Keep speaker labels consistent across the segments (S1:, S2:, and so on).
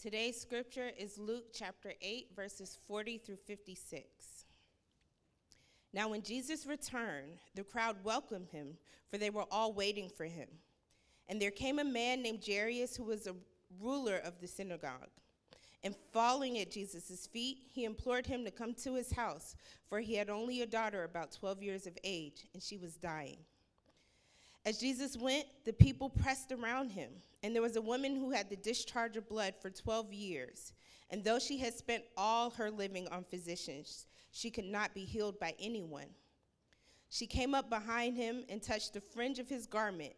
S1: Today's scripture is Luke chapter 8, verses 40 through 56. Now, when Jesus returned, the crowd welcomed him, for they were all waiting for him. And there came a man named Jairus who was a ruler of the synagogue. And falling at Jesus' feet, he implored him to come to his house, for he had only a daughter about 12 years of age, and she was dying. As Jesus went, the people pressed around him, and there was a woman who had the discharge of blood for 12 years. And though she had spent all her living on physicians, she could not be healed by anyone. She came up behind him and touched the fringe of his garment,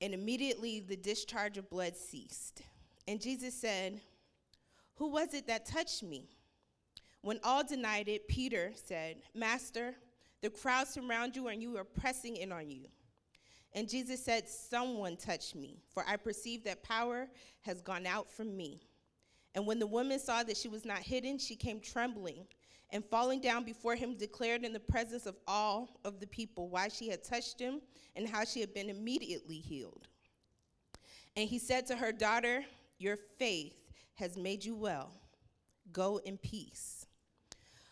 S1: and immediately the discharge of blood ceased. And Jesus said, Who was it that touched me? When all denied it, Peter said, Master, the crowd surround you and you are pressing in on you. And Jesus said, Someone touched me, for I perceive that power has gone out from me. And when the woman saw that she was not hidden, she came trembling and falling down before him, declared in the presence of all of the people why she had touched him and how she had been immediately healed. And he said to her, Daughter, your faith has made you well. Go in peace.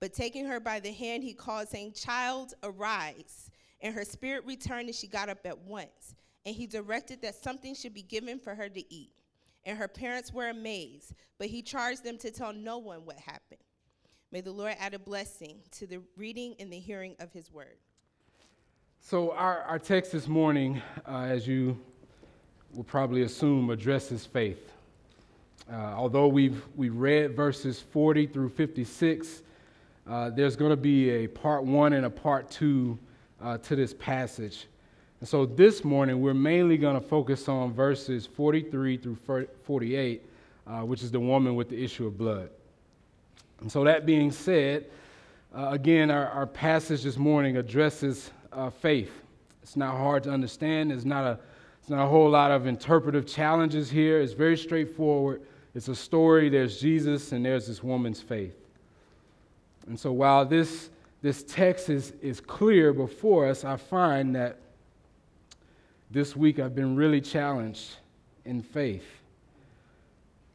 S1: But taking her by the hand, he called, saying, Child, arise. And her spirit returned, and she got up at once. And he directed that something should be given for her to eat. And her parents were amazed, but he charged them to tell no one what happened. May the Lord add a blessing to the reading and the hearing of his word.
S2: So, our, our text this morning, uh, as you will probably assume, addresses faith. Uh, although we've, we've read verses 40 through 56, uh, there's going to be a part one and a part two uh, to this passage. And so this morning, we're mainly going to focus on verses 43 through 48, uh, which is the woman with the issue of blood. And so, that being said, uh, again, our, our, passage this morning addresses uh, faith. It's not hard to understand. There's not, a, it's not a whole lot of interpretive challenges here. It's very straightforward. It's a story. There's Jesus, and there's this woman's faith. And so while this, this text is, is clear before us, I find that this week I've been really challenged in faith.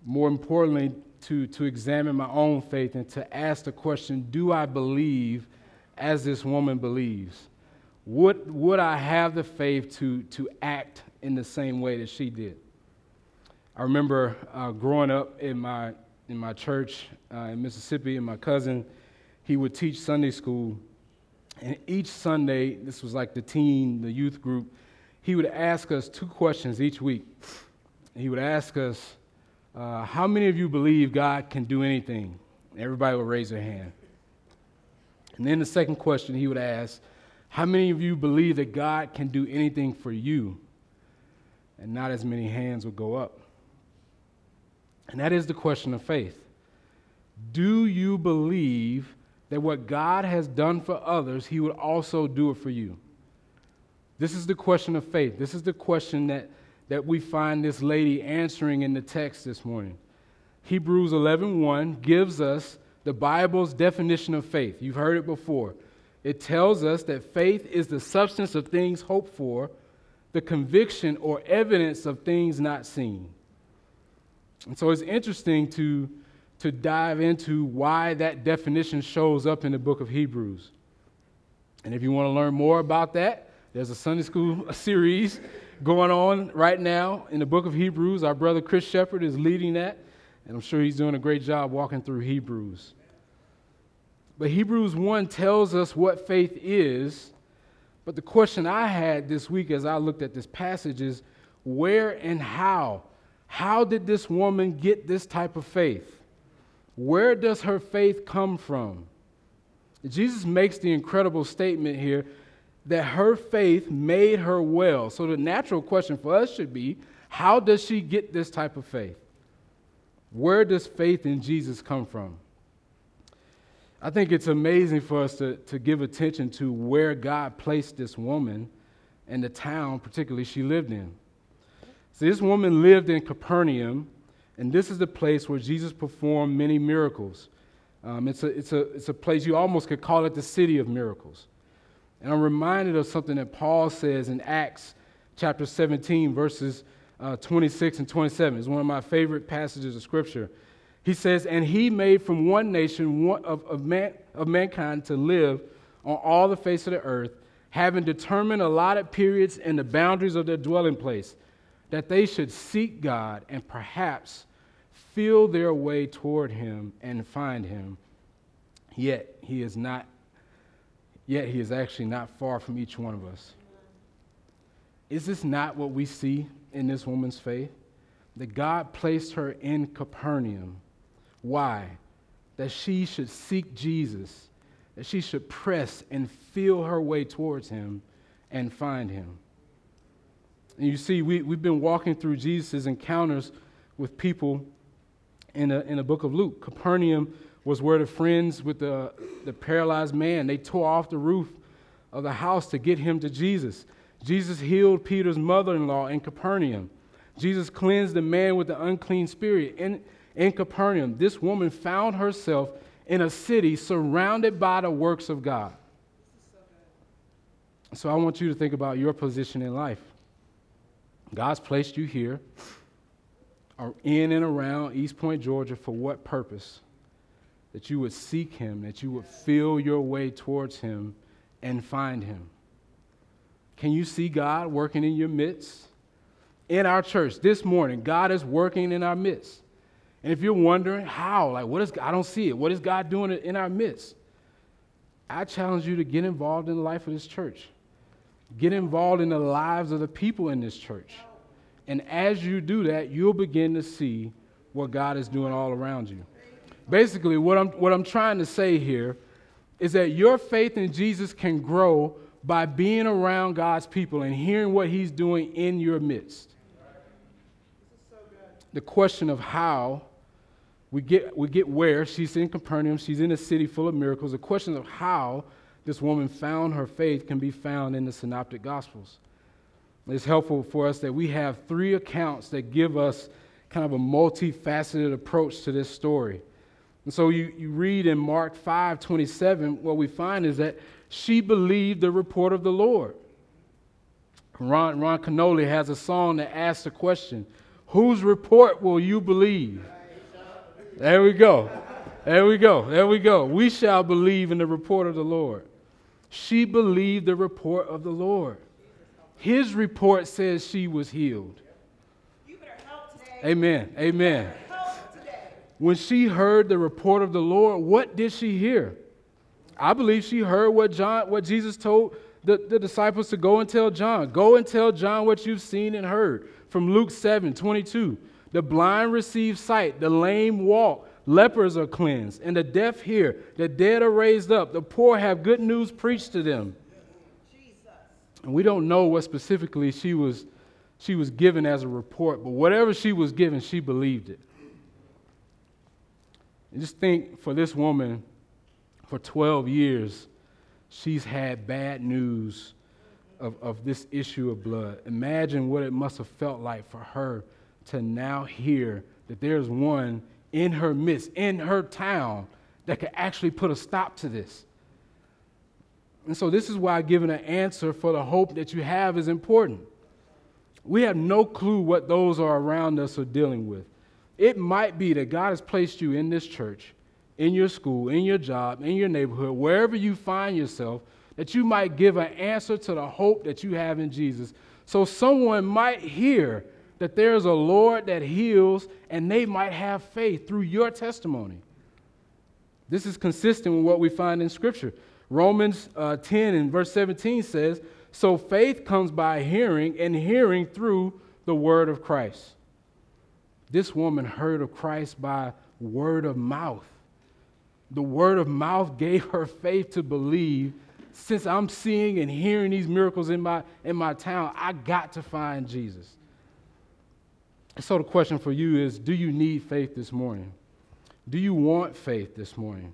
S2: More importantly, to, to examine my own faith and to ask the question do I believe as this woman believes? Would, would I have the faith to, to act in the same way that she did? I remember uh, growing up in my, in my church uh, in Mississippi, and my cousin he would teach Sunday school. And each Sunday, this was like the teen, the youth group, he would ask us two questions each week. He would ask us, uh, How many of you believe God can do anything? Everybody would raise their hand. And then the second question he would ask, How many of you believe that God can do anything for you? And not as many hands would go up. And that is the question of faith. Do you believe that what God has done for others, He would also do it for you? This is the question of faith. This is the question that, that we find this lady answering in the text this morning. Hebrews 11:1 gives us the Bible's definition of faith. You've heard it before. It tells us that faith is the substance of things hoped for, the conviction or evidence of things not seen. And so it's interesting to to dive into why that definition shows up in the book of Hebrews. And if you want to learn more about that, there's a Sunday school series going on right now in the book of Hebrews. Our brother Chris Shepard is leading that, and I'm sure he's doing a great job walking through Hebrews. But Hebrews 1 tells us what faith is. But the question I had this week as I looked at this passage is where and how? How did this woman get this type of faith? Where does her faith come from? Jesus makes the incredible statement here that her faith made her well. So the natural question for us should be how does she get this type of faith? Where does faith in Jesus come from? I think it's amazing for us to, to give attention to where God placed this woman and the town, particularly, she lived in. So, this woman lived in Capernaum, and this is the place where Jesus performed many miracles. Um, it's, a, it's, a, it's a place you almost could call it the city of miracles. And I'm reminded of something that Paul says in Acts chapter 17, verses uh, 26 and 27. It's one of my favorite passages of Scripture. He says, And he made from one nation one of, of, man, of mankind to live on all the face of the earth, having determined allotted periods and the boundaries of their dwelling place, that they should seek God and perhaps feel their way toward him and find him. Yet he is not, yet he is actually not far from each one of us. Is this not what we see in this woman's faith? That God placed her in Capernaum. Why? That she should seek Jesus, that she should press and feel her way towards him and find him. And you see, we, we've been walking through Jesus' encounters with people in, in the book of Luke. Capernaum was where the friends with the, the paralyzed man, they tore off the roof of the house to get him to Jesus. Jesus healed Peter's mother in law in Capernaum. Jesus cleansed the man with the unclean spirit in, in Capernaum. This woman found herself in a city surrounded by the works of God. So I want you to think about your position in life. God's placed you here, or in and around East Point, Georgia, for what purpose? That you would seek Him, that you would feel your way towards Him and find Him. Can you see God working in your midst? In our church this morning, God is working in our midst. And if you're wondering how, like, what is I don't see it. What is God doing in our midst? I challenge you to get involved in the life of this church. Get involved in the lives of the people in this church. And as you do that, you'll begin to see what God is doing all around you. Basically, what I'm, what I'm trying to say here is that your faith in Jesus can grow by being around God's people and hearing what He's doing in your midst. The question of how we get, we get where, she's in Capernaum, she's in a city full of miracles. The question of how this woman found her faith can be found in the Synoptic Gospels. It's helpful for us that we have three accounts that give us kind of a multifaceted approach to this story. And so you, you read in Mark 5 27, what we find is that she believed the report of the Lord. Ron, Ron Kenoly has a song that asks the question Whose report will you believe? There we go. There we go. There we go. We shall believe in the report of the Lord. She believed the report of the Lord. His report says she was healed. Amen. Amen. When she heard the report of the Lord, what did she hear? I believe she heard what John, what Jesus told the, the disciples to go and tell John. Go and tell John what you've seen and heard. From Luke 7, 22. The blind receive sight, the lame walk, lepers are cleansed, and the deaf hear, the dead are raised up, the poor have good news preached to them. And we don't know what specifically she was, she was given as a report, but whatever she was given, she believed it. And just think for this woman, for 12 years, she's had bad news of, of this issue of blood. Imagine what it must have felt like for her to now hear that there's one in her midst, in her town, that could actually put a stop to this. And so, this is why giving an answer for the hope that you have is important. We have no clue what those are around us are dealing with. It might be that God has placed you in this church in your school, in your job, in your neighborhood, wherever you find yourself, that you might give an answer to the hope that you have in Jesus. So someone might hear that there's a Lord that heals and they might have faith through your testimony. This is consistent with what we find in Scripture. Romans uh, 10 and verse 17 says, So faith comes by hearing, and hearing through the word of Christ. This woman heard of Christ by word of mouth the word of mouth gave her faith to believe since I'm seeing and hearing these miracles in my, in my town, I got to find Jesus. So the question for you is do you need faith this morning? Do you want faith this morning?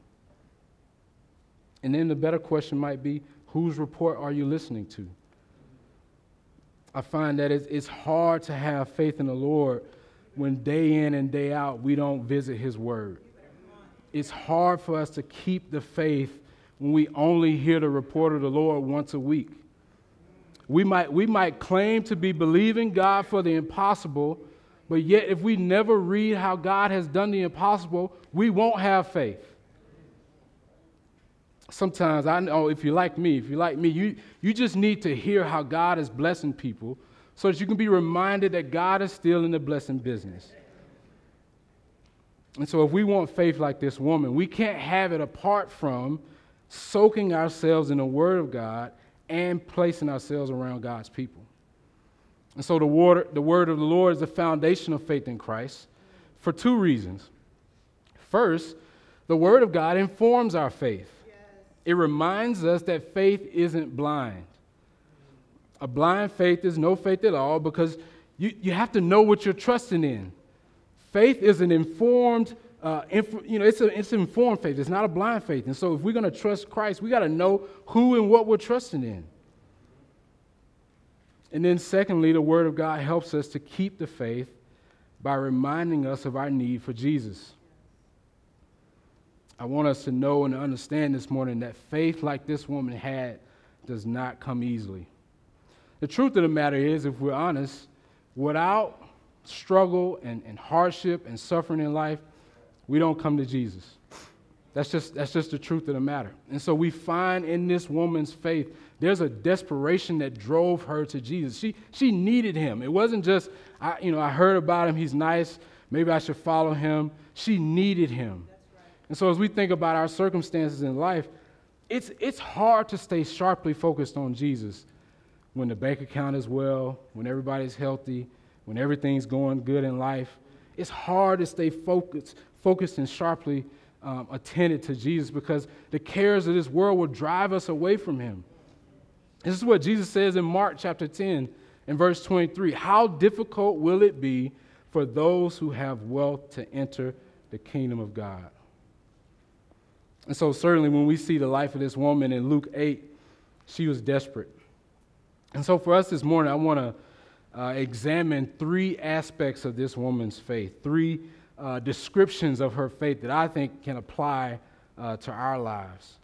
S2: And then the better question might be whose report are you listening to? I find that it's, hard to have faith in the Lord when day in and day out we don't visit His Word. It's hard for us to keep the faith when we only hear the report of the Lord once a week. We might, we might claim to be believing God for the impossible, but yet if we never read how God has done the impossible, we won't have faith. Sometimes I know if you're like me, if you're like me, you, you just need to hear how God is blessing people so that you can be reminded that God is still in the blessing business. And so, if we want faith like this woman, we can't have it apart from soaking ourselves in the Word of God and placing ourselves around God's people. And so, the word, the word of the Lord is the foundation of faith in Christ for two reasons. First, the Word of God informs our faith, yes. it reminds us that faith isn't blind. A blind faith is no faith at all because you, you have to know what you're trusting in. Faith is an informed, uh, inf- you know, it's, a, it's informed faith. It's not a blind faith. And so if we're going to trust Christ, we got to know who and what we're trusting in. And then, secondly, the Word of God helps us to keep the faith by reminding us of our need for Jesus. I want us to know and understand this morning that faith like this woman had does not come easily. The truth of the matter is, if we're honest, without struggle and, and hardship and suffering in life, we don't come to Jesus. That's just, that's just the truth of the matter. And so we find in this woman's faith, there's a desperation that drove her to Jesus. She, she needed him. It wasn't just, I, you know, I heard about him, he's nice, maybe I should follow him. She needed him. Right. And so as we think about our circumstances in life, it's, it's hard to stay sharply focused on Jesus when the bank account is well, when everybody's healthy, when everything's going good in life. It's hard to stay focused, focused and sharply um, to Jesus because the cares of this world will drive us away from Him. This is what Jesus says in Mark chapter 10 and verse 23. How difficult will it be for those who have wealth to enter the kingdom of God? And so, certainly, when we see the life of this woman in Luke 8, she was desperate. And so, for us this morning, I want to uh, examine three aspects of this woman's faith, three uh, descriptions of her faith that I think can apply uh, to our lives.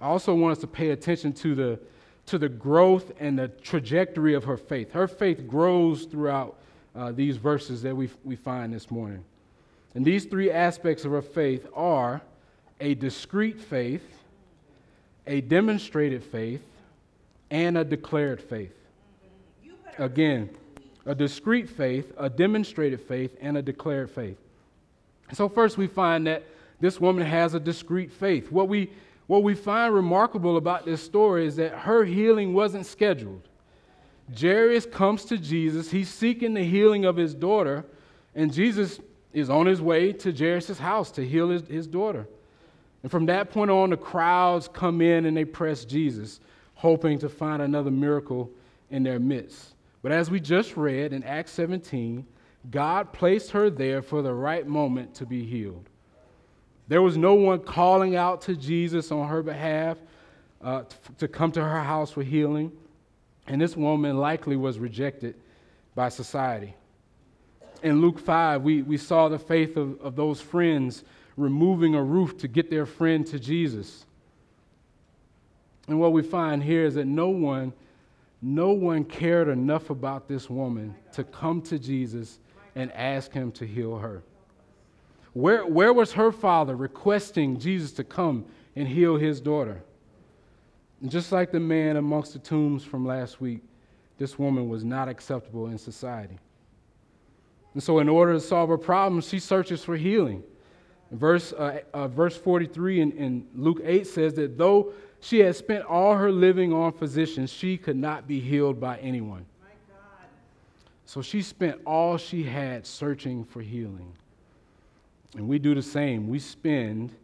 S2: I also want us to pay attention to the, to the growth and the trajectory of her faith. Her faith grows throughout uh, these verses that we, we find this morning. And these three aspects of her faith are a discreet faith, a demonstrated faith, and a declared faith. Again, a discreet faith, a demonstrated faith, and a declared faith. So, first, we find that this woman has a discreet faith. What we, what we find remarkable about this story is that her healing wasn't scheduled. Jairus comes to Jesus, he's seeking the healing of his daughter, and Jesus is on his way to Jairus' house to heal his, his daughter. And from that point on, the crowds come in and they press Jesus hoping to find another miracle in their midst. But as we just read in Acts 17, God placed her there for the right moment to be healed. There was no one calling out to Jesus on her behalf uh, to come to her house for healing, and this woman likely was rejected by society. In Luke 5, we, we saw the faith of, of those friends removing a roof to get their friend to Jesus. And what we find here is that no one, no one cared enough about this woman to come to Jesus and ask him to heal her. Where, where was her father requesting Jesus to come and heal his daughter? And just like the man amongst the tombs from last week, this woman was not acceptable in society. And so, in order to solve her problem, she searches for healing. Verse, uh, uh, verse 43 in, in Luke 8 says that though she had spent all her living on physicians. She could not be healed by anyone. So she spent all she had searching for healing. And we do the same. We spend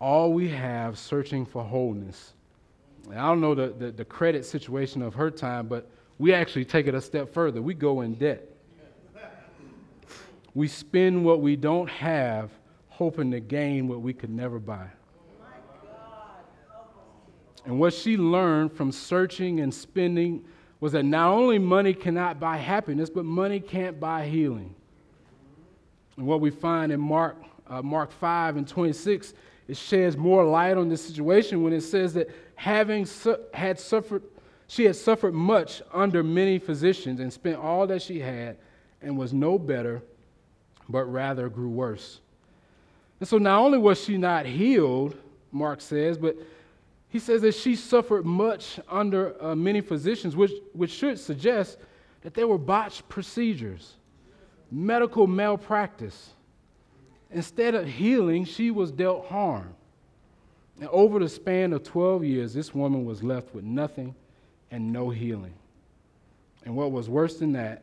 S2: all we have searching for wholeness. And I don't know the, the, the, credit situation of her time, but we actually take it a step further. We go in debt. we spend what we don't have, hoping to gain what we could never buy. And what she learned from searching and spending was that not only money cannot buy happiness, but money can't buy healing. And what we find in Mark, uh, Mark 5 and 26, it sheds more light on this situation when it says that having su- had suffered, she had suffered much under many physicians and spent all that she had and was no better, but rather grew worse. And so not only was she not healed, Mark says, but he says that she suffered much under uh, many physicians, which, which should suggest that there were botched procedures, medical malpractice. Instead of healing, she was dealt harm. And over the span of 12 years, this woman was left with nothing and no healing. And what was worse than that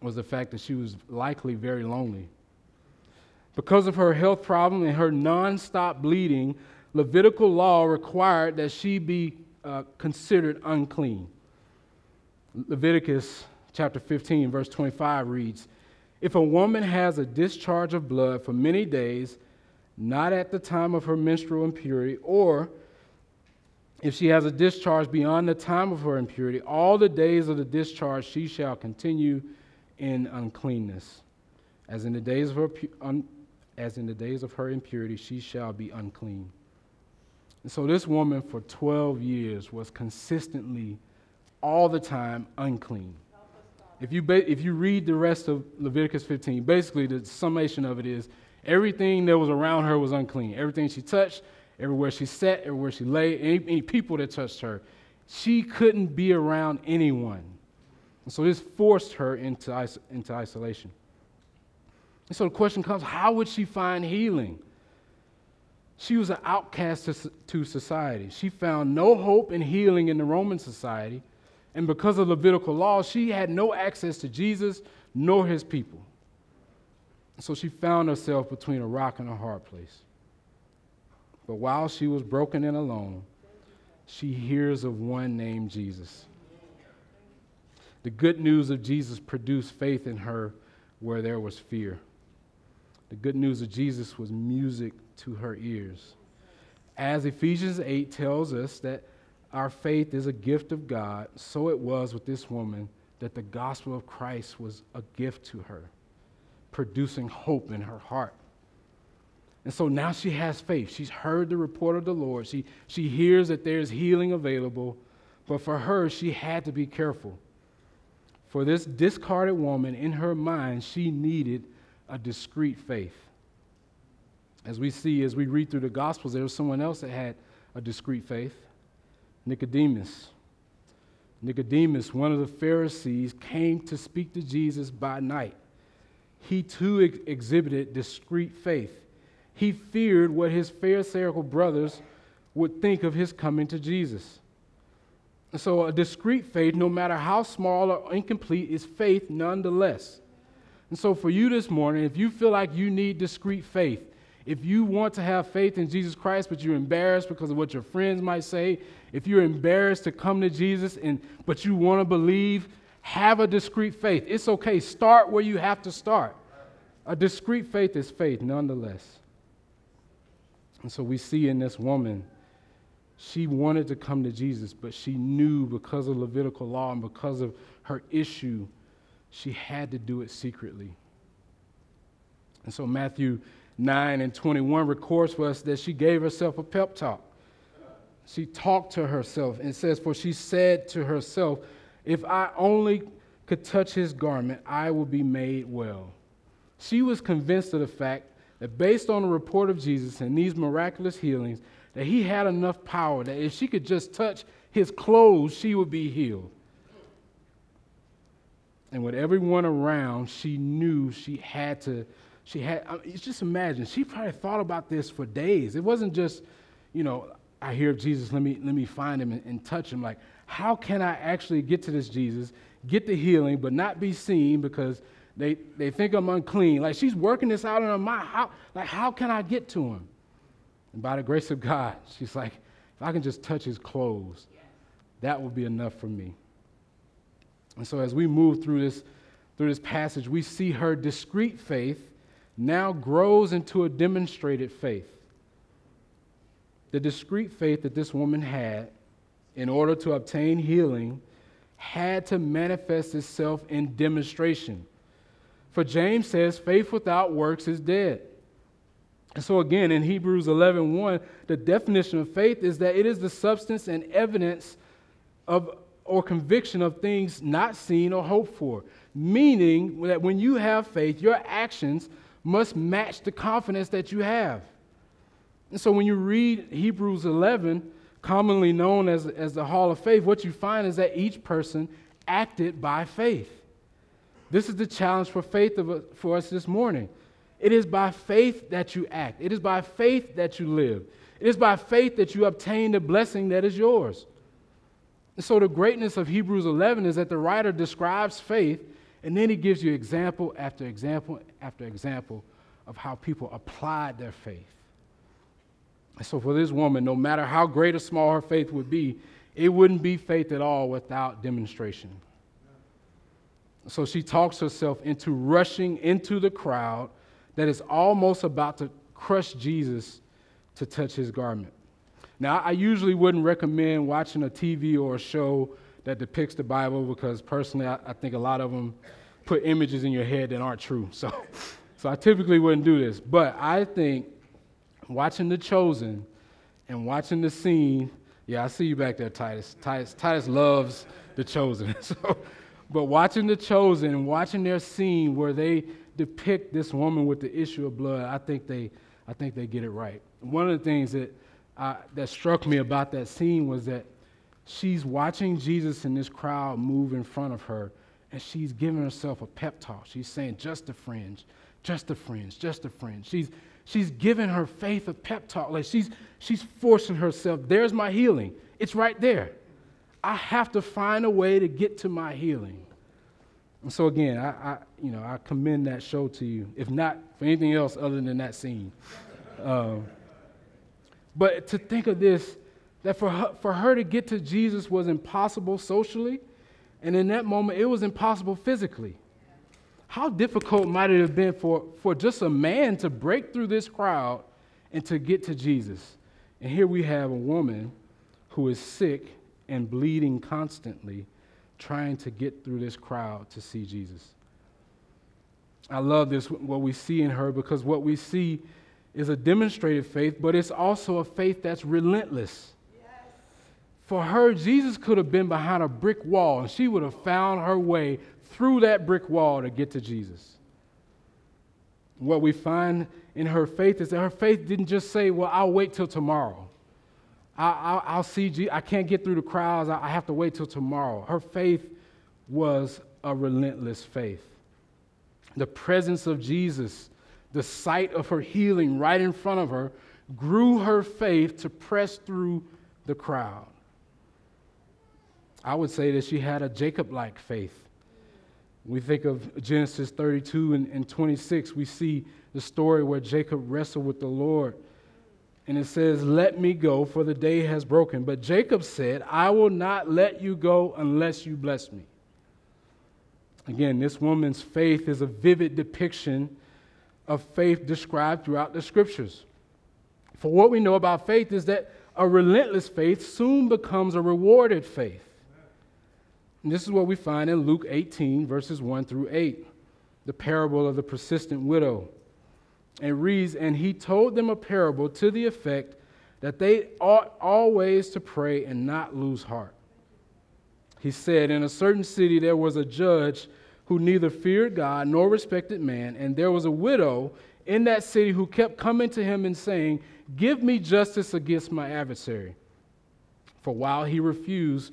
S2: was the fact that she was likely very lonely. Because of her health problem and her nonstop bleeding, Levitical law required that she be uh, considered unclean. Leviticus chapter 15, verse 25 reads If a woman has a discharge of blood for many days, not at the time of her menstrual impurity, or if she has a discharge beyond the time of her impurity, all the days of the discharge she shall continue in uncleanness. As in the days of her, un, as in the days of her impurity, she shall be unclean. And so this woman for 12 years was consistently, all the time, unclean. If you, ba- if you read the rest of Leviticus 15, basically the summation of it is everything that was around her was unclean. Everything she touched, everywhere she sat, everywhere she lay, any, any people that touched her, she couldn't be around anyone. And so this forced her into, is- into isolation. And so the question comes how would she find healing? She was an outcast to, society. She found no hope in healing in the Roman society. And because of Levitical law, she had no access to Jesus nor his people. So she found herself between a rock and a hard place. But while she was broken and alone, she hears of one named Jesus. The good news of Jesus produced faith in her where there was fear. The good news of Jesus was music to her ears. As Ephesians 8 tells us that our faith is a gift of God, so it was with this woman that the gospel of Christ was a gift to her, producing hope in her heart. And so now she has faith. She's heard the report of the Lord. She, she hears that there's healing available. But for her, she had to be careful. For this discarded woman, in her mind, she needed a discreet faith. As we see, as we read through the Gospels, there was someone else that had a discreet faith Nicodemus. Nicodemus, one of the Pharisees, came to speak to Jesus by night. He too ex- exhibited discreet faith. He feared what his Pharisaical brothers would think of his coming to Jesus. So, a discreet faith, no matter how small or incomplete, is faith nonetheless. And so, for you this morning, if you feel like you need discreet faith, if you want to have faith in Jesus Christ, but you're embarrassed because of what your friends might say, if you're embarrassed to come to Jesus, and, but you want to believe, have a discreet faith. It's okay. Start where you have to start. A discreet faith is faith nonetheless. And so we see in this woman, she wanted to come to Jesus, but she knew because of Levitical law and because of her issue, she had to do it secretly. And so Matthew 9 and 21 records for us that she gave herself a pep talk. She talked to herself and says, For she said to herself, If I only could touch his garment, I will be made well. She was convinced of the fact that based on the report of Jesus and these miraculous healings, that he had enough power that if she could just touch his clothes, she would be healed. And with everyone around, she knew she had to she had, I mean, just imagine, she probably thought about this for days. It wasn't just, you know, I hear of Jesus, let me, let me find him and, and touch him. Like, how can I actually get to this Jesus, get the healing, but not be seen because they, they think I'm unclean? Like, she's working this out in her mind. How, like, how can I get to him? And by the grace of God, she's like, if I can just touch his clothes, that will be enough for me. And so as we move through this through this passage, we see her discreet faith now grows into a demonstrated faith. The discreet faith that this woman had in order to obtain healing had to manifest itself in demonstration. For James says, faith without works is dead. And so again, in Hebrews 11, 1, the definition of faith is that it is the substance and evidence of or conviction of things not seen or hoped for. Meaning that when you have faith, your actions must match the confidence that you have. And so when you read Hebrews 11, commonly known as, as the Hall of Faith, what you find is that each person acted by faith. This is the challenge for faith of, for us this morning. It is by faith that you act. It is by faith that you live. It is by faith that you obtain the blessing that is yours. And so the greatness of Hebrews 11 is that the writer describes faith and then he gives you example after example after example of how people applied their faith. So for this woman, no matter how great or small her faith would be, it wouldn't be faith at all without demonstration. So she talks herself into rushing into the crowd that is almost about to crush Jesus to touch his garment. Now, I usually wouldn't recommend watching a TV or a show that depicts the Bible because personally, I, I think a lot of them put images in your head that aren't true. So, so I typically wouldn't do this. But I think watching The Chosen and watching the scene, yeah, I see you back there, Titus. Titus, Titus loves The Chosen. so, but watching The Chosen and watching their scene where they depict this woman with the issue of blood, I think they, I think they get it right. One of the things that, that struck me about that scene was that she's watching Jesus and this crowd move in front of her, and she's giving herself a pep talk. She's saying, just a fringe, just a fringe, just a fringe. She's, she's giving her faith a pep talk. Like she's, she's forcing herself, there's my healing. It's right there. I have to find a way to get to my healing. And so again, I, I, you know, I commend that show to you, if not for anything else other than that scene. Um, but to think of this, that for her, for her to get to Jesus was impossible socially, and in that moment, it was impossible physically. How difficult might it have been for, for just a man to break through this crowd and to get to Jesus? And here we have a woman who is sick and bleeding constantly trying to get through this crowd to see Jesus. I love this, what we see in her, because what we see is a demonstrated faith, but it's also a faith that's relentless. Yes. For her, Jesus could have been behind a brick wall, and she would have found her way through that brick wall to get to Jesus. What we find in her faith is that her faith didn't just say, Well, I'll wait till tomorrow. I, will see Jesus. I can't get through the crowds. I, I have to wait till tomorrow. Her faith was a relentless faith. The presence of Jesus, the sight of her healing right in front of her, grew her faith to press through the crowd. I would say that she had a Jacob like faith. We think of Genesis 32 and, and 26, we see the story where Jacob wrestled with the Lord and it says, Let me go, for the day has broken. But Jacob said, I will not let you go unless you bless me. Again, this woman's faith is a vivid depiction of faith described throughout the scriptures. For what we know about faith is that a relentless faith soon becomes a rewarded faith. And this is what we find in Luke 18, verses 1 through 8, the parable of the persistent widow. It reads, And he told them a parable to the effect that they ought always to pray and not lose heart. He said, In a certain city there was a judge who neither feared God nor respected man, and there was a widow in that city who kept coming to him and saying, Give me justice against my adversary. For while he refused,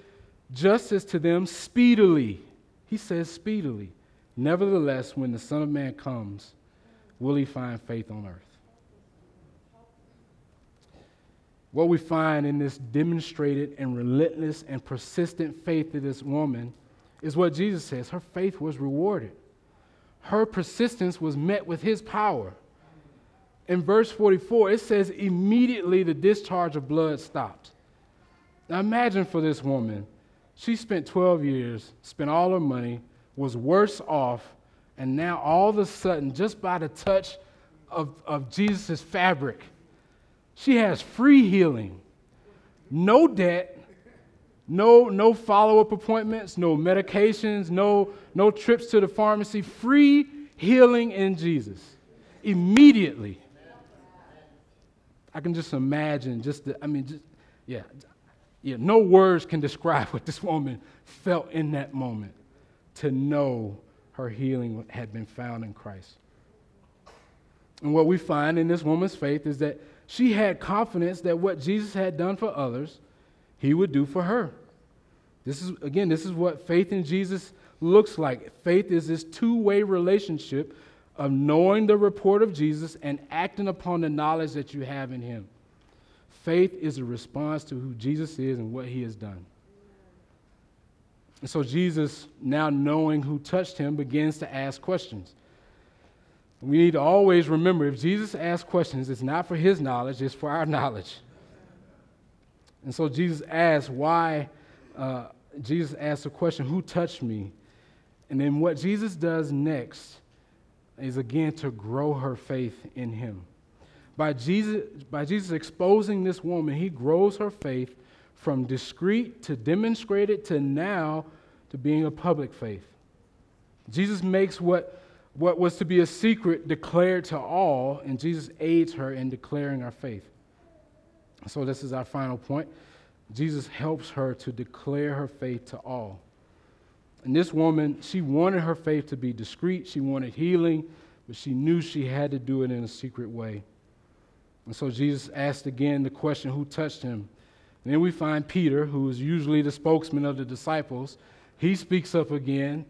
S2: justice to them speedily. He says speedily. Nevertheless, when the Son of Man comes, will he find faith on earth? What we find in this demonstrated and relentless and persistent faith of this woman is what Jesus says her faith was rewarded. Her persistence was met with his power. In verse 44, it says, immediately the discharge of blood stopped. Now imagine for this woman, she spent 12 years, spent all her money, was worse off, and now all of a sudden, just by the touch of, of Jesus' fabric, she has free healing, no debt, no, no follow-up appointments, no medications, no, no trips to the pharmacy, free healing in Jesus. Immediately. I can just imagine just the, I mean, just, yeah, yeah, no words can describe what this woman felt in that moment to know her healing had been found in Christ. And what we find in this woman's faith is that she had confidence that what Jesus had done for others, he would do for her. This is, again, this is what faith in Jesus looks like. Faith is this two way relationship of knowing the report of Jesus and acting upon the knowledge that you have in him. Faith is a response to who Jesus is and what he has done. And so Jesus, now knowing who touched him, begins to ask questions. We need to always remember if Jesus asks questions, it's not for his knowledge, it's for our knowledge. And so Jesus asks, why? Uh, Jesus asks the question, Who touched me? And then what Jesus does next is again to grow her faith in him. By Jesus, by Jesus exposing this woman, he grows her faith from discreet to demonstrated to now to being a public faith. Jesus makes what what was to be a secret declared to all, and Jesus aids her in declaring her faith. So, this is our final point. Jesus helps her to declare her faith to all. And this woman, she wanted her faith to be discreet, she wanted healing, but she knew she had to do it in a secret way. And so Jesus asked again the question who touched him? And then we find Peter, who is usually the spokesman of the disciples. He speaks up again,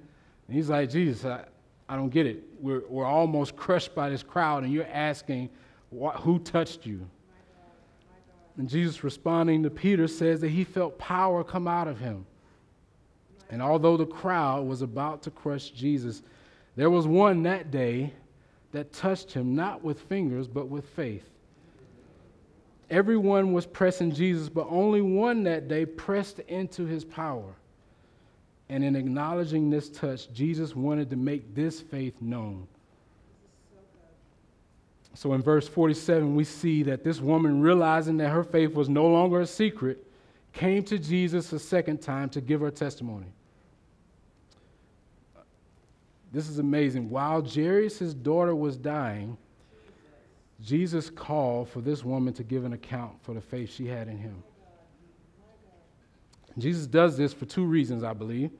S2: and he's like, Jesus, I, I don't get it. We're, we're almost crushed by this crowd, and you're asking, who touched you? And Jesus, responding to Peter, says that he felt power come out of him. And although the crowd was about to crush Jesus, there was one that day that touched him, not with fingers, but with faith. Everyone was pressing Jesus, but only one that day pressed into his power. And in acknowledging this touch, Jesus wanted to make this faith known. So in verse 47, we see that this woman, realizing that her faith was no longer a secret, came to Jesus a second time to give her testimony. This is amazing. While Jairus' daughter was dying, Jesus called for this woman to give an account for the faith she had in him. Jesus does this for two reasons, I believe.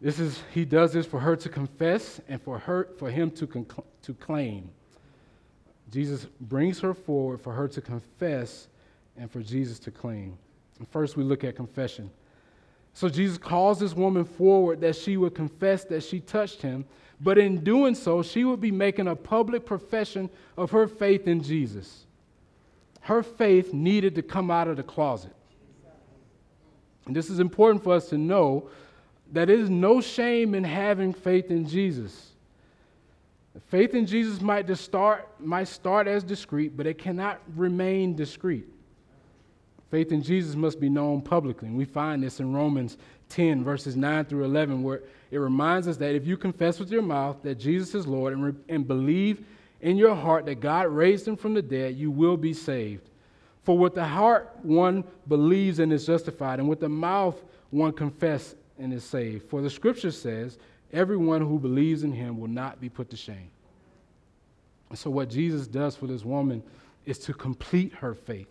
S2: This is he does this for her to confess and for her for him to conc- to claim. Jesus brings her forward for her to confess and for Jesus to claim. And first we look at confession. So Jesus calls this woman forward that she would confess that she touched him, but in doing so, she would be making a public profession of her faith in Jesus. Her faith needed to come out of the closet. And this is important for us to know that there is no shame in having faith in Jesus. Faith in Jesus might start might start as discreet, but it cannot remain discreet. Faith in Jesus must be known publicly. And we find this in Romans 10, verses 9 through 11, where it reminds us that if you confess with your mouth that Jesus is Lord and, re- and believe in your heart that God raised him from the dead, you will be saved. For with the heart one believes and is justified, and with the mouth one confesses and is saved. For the scripture says, everyone who believes in him will not be put to shame. And so, what Jesus does for this woman is to complete her faith.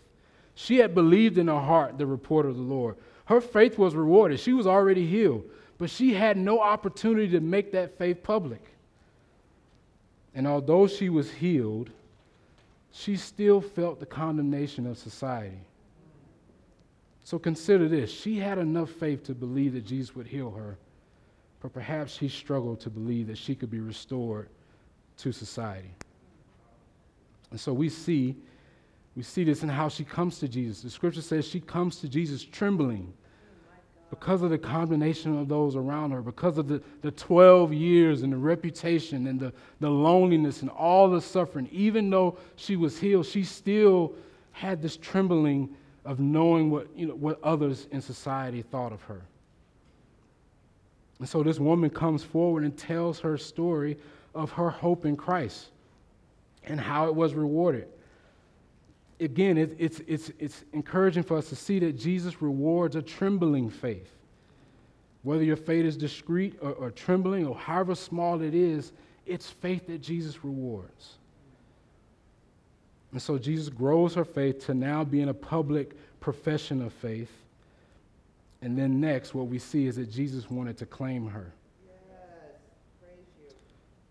S2: She had believed in her heart the report of the Lord. Her faith was rewarded. She was already healed, but she had no opportunity to make that faith public. And although she was healed, she still felt the condemnation of society. So consider this she had enough faith to believe that Jesus would heal her, but perhaps she struggled to believe that she could be restored to society. And so we see, we see this in how she comes to Jesus. The scripture says she comes to Jesus trembling because of the condemnation of those around her, because of the, the 12 years and the reputation and the, the loneliness and all the suffering. Even though she was healed, she still had this trembling of knowing what, you know, what others in society thought of her. And so this woman comes forward and tells her story of her hope in Christ and how it was rewarded. Again, it, it's, it's, it's encouraging for us to see that Jesus rewards a trembling faith. Whether your faith is discreet or, or trembling or however small it is, it's faith that Jesus rewards. And so Jesus grows her faith to now be in a public profession of faith and then next, what we see is that Jesus wanted to claim her. Yes,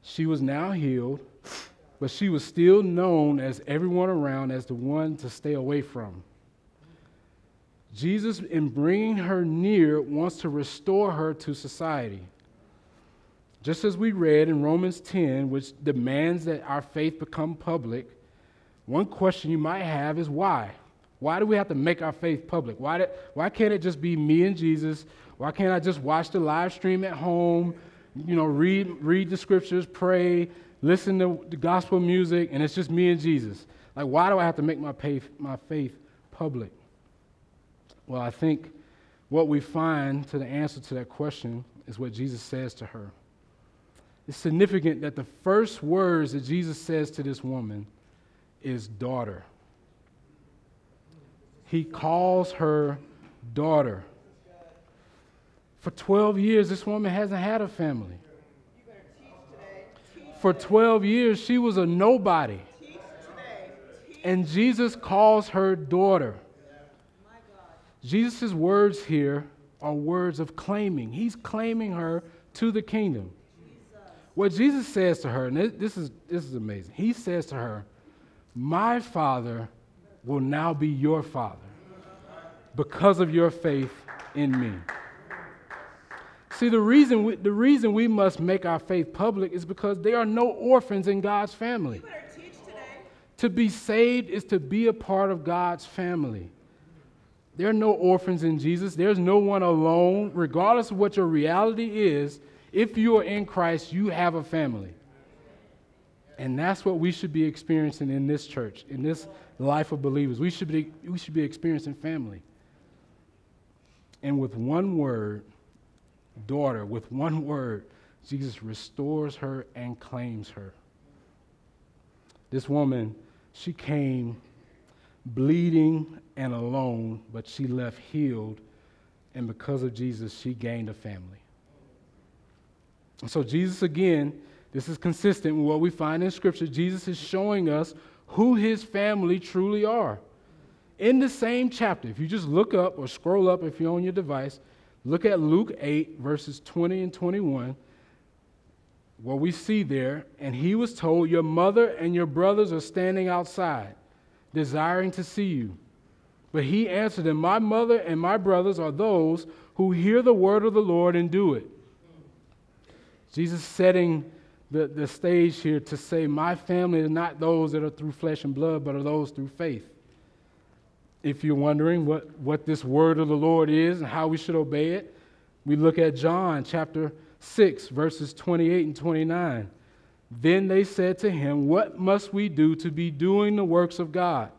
S2: She was now healed, but she was still known as everyone around as the one to stay away from. Jesus, in bringing her near, wants to restore her to society. Just as we read in Romans 10, which demands that our faith become public, one question you might have is why? Why do we have to make our faith public? Why, did, why can't it just be me and Jesus? Why can't I just watch the live stream at home, you know, read, read the scriptures, pray, listen to the gospel music, and it's just me and Jesus? Like, why do I have to make my faith, my faith public? Well, I think what we find to the answer to that question is what Jesus says to her. It's significant that the first words that Jesus says to this woman is daughter he calls her daughter. For 12 years, this woman hasn't had a family. For 12 years, she was a nobody. And Jesus calls her daughter. Jesus' words here are words of claiming. He's claiming her to the kingdom. What Jesus says to her, and this is, this is amazing. He says to her, My Father will now be your father because of your faith in me. See, the reason, we, the reason we must make our faith public is because there are no orphans in God's family. To be saved is to be a part of God's family. There are no orphans in Jesus. There's no one alone. Regardless of what your reality is, if you are in Christ, you have a family. And that's what we should be experiencing in this church, in this life of believers. We should be, we should be experiencing family. And with one word, daughter, with one word, Jesus restores her and claims her. This woman, she came bleeding and alone, but she left healed. And because of Jesus, she gained a family. And so, Jesus, again, this is consistent with what we find in Scripture. Jesus is showing us who his family truly are. In the same chapter, if you just look up or scroll up if you're on your device, look at Luke 8, verses 20 and 21. What we see there, and he was told, Your mother and your brothers are standing outside, desiring to see you. But he answered them, My mother and my brothers are those who hear the word of the Lord and do it. Jesus setting the, the stage here to say, My family is not those that are through flesh and blood, but are those through faith. If you're wondering what, what this word of the Lord is and how we should obey it, we look at John chapter 6, verses 28 and 29. Then they said to him, What must we do to be doing the works of God?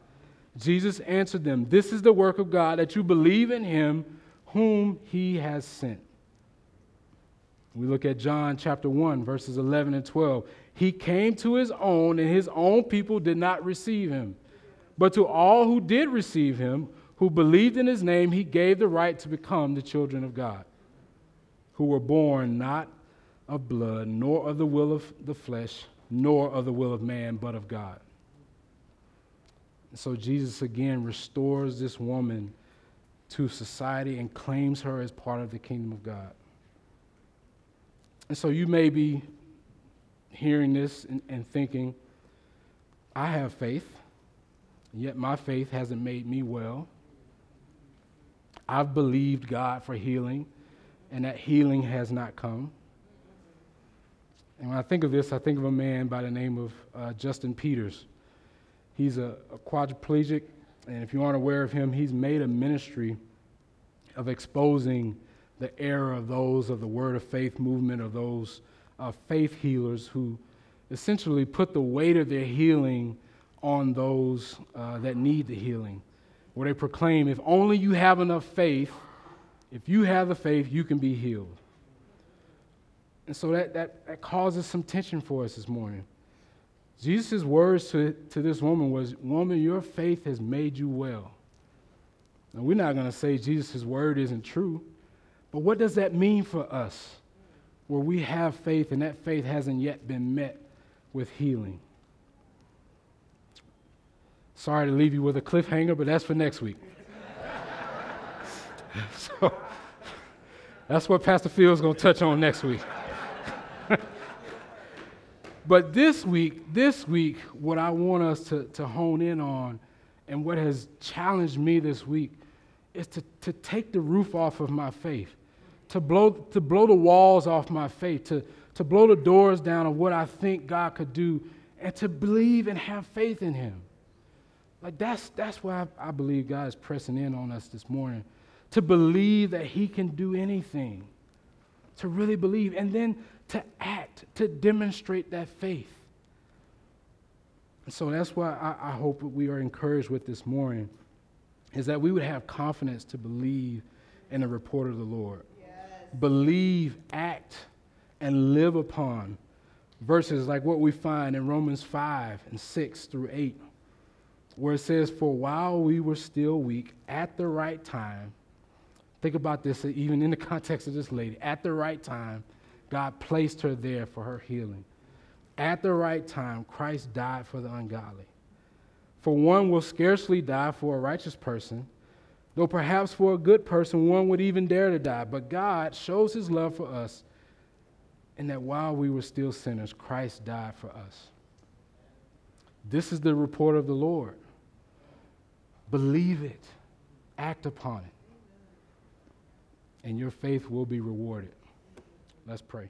S2: Jesus answered them, This is the work of God, that you believe in him whom he has sent. We look at John chapter 1, verses 11 and 12. He came to his own, and his own people did not receive him. But to all who did receive him, who believed in his name, he gave the right to become the children of God, who were born not of blood, nor of the will of the flesh, nor of the will of man, but of God. so Jesus again restores this woman to society and claims her as part of the kingdom of God. And so you may be hearing this and, and thinking, I have faith. Yet my faith hasn't made me well. I've believed God for healing, and that healing has not come. And when I think of this, I think of a man by the name of uh, Justin Peters. He's a, a quadriplegic, and if you aren't aware of him, he's made a ministry of exposing the error of those of the Word of Faith movement, of those uh, faith healers who essentially put the weight of their healing on those uh, that need the healing, where they proclaim, if only you have enough faith, if you have the faith, you can be healed. And so that, that, that causes some tension for us this morning. Jesus' words to, to this woman was, Woman, your faith has made you well. Now, we're not going to say Jesus' word isn't true, but what does that mean for us where we have faith and that faith hasn't yet been met with healing? Sorry to leave you with a cliffhanger, but that's for next week. so that's what Pastor Phil's going to touch on next week. but this week, this week, what I want us to, to hone in on and what has challenged me this week is to, to take the roof off of my faith, to blow, to blow the walls off my faith, to, to blow the doors down of what I think God could do, and to believe and have faith in Him. Like that's that's why I, I believe God is pressing in on us this morning. To believe that He can do anything. To really believe. And then to act, to demonstrate that faith. And so that's why I, I hope we are encouraged with this morning, is that we would have confidence to believe in the report of the Lord. Yes. Believe, act, and live upon verses like what we find in Romans 5 and 6 through 8 where it says, For while we were still weak, at the right time, think about this, even in the context of this lady, at the right time, God placed her there for her healing. At the right time, Christ died for the ungodly. For one will scarcely die for a righteous person, though perhaps for a good person one would even dare to die. But God shows his love for us in that while we were still sinners, Christ died for us. This is the report of the Lord. Believe it, act upon it, and your faith will be rewarded. Let's pray.